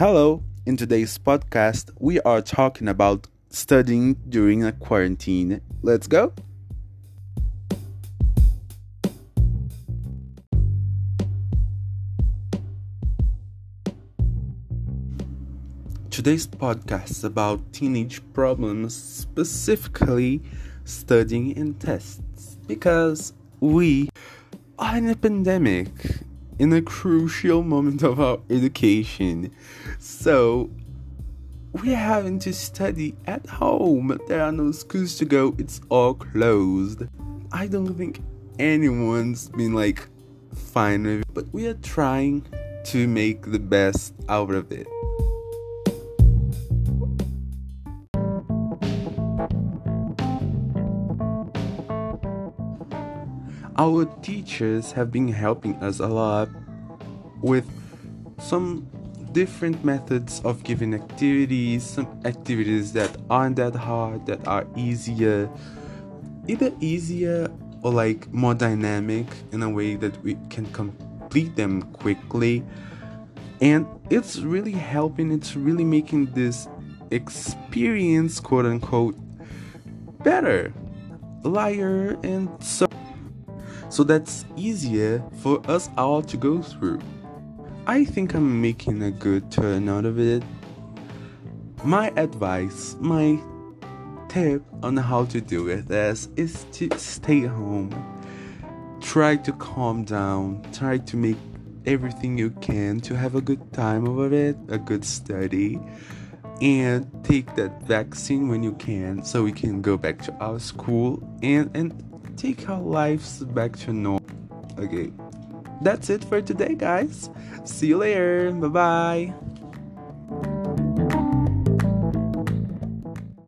Hello, in today's podcast, we are talking about studying during a quarantine. Let's go! Today's podcast is about teenage problems, specifically studying and tests, because we are in a pandemic in a crucial moment of our education. So, we're having to study at home. There are no schools to go, it's all closed. I don't think anyone's been like fine with it, but we are trying to make the best out of it. Our teachers have been helping us a lot with some different methods of giving activities, some activities that aren't that hard, that are easier, either easier or like more dynamic in a way that we can complete them quickly. And it's really helping, it's really making this experience, quote unquote, better, lighter, and so so that's easier for us all to go through. I think I'm making a good turn out of it. My advice, my tip on how to do it is, is to stay home. Try to calm down, try to make everything you can to have a good time over it, a good study, and take that vaccine when you can so we can go back to our school and and take our lives back to normal. Okay, that's it for today, guys. See you later. Bye bye.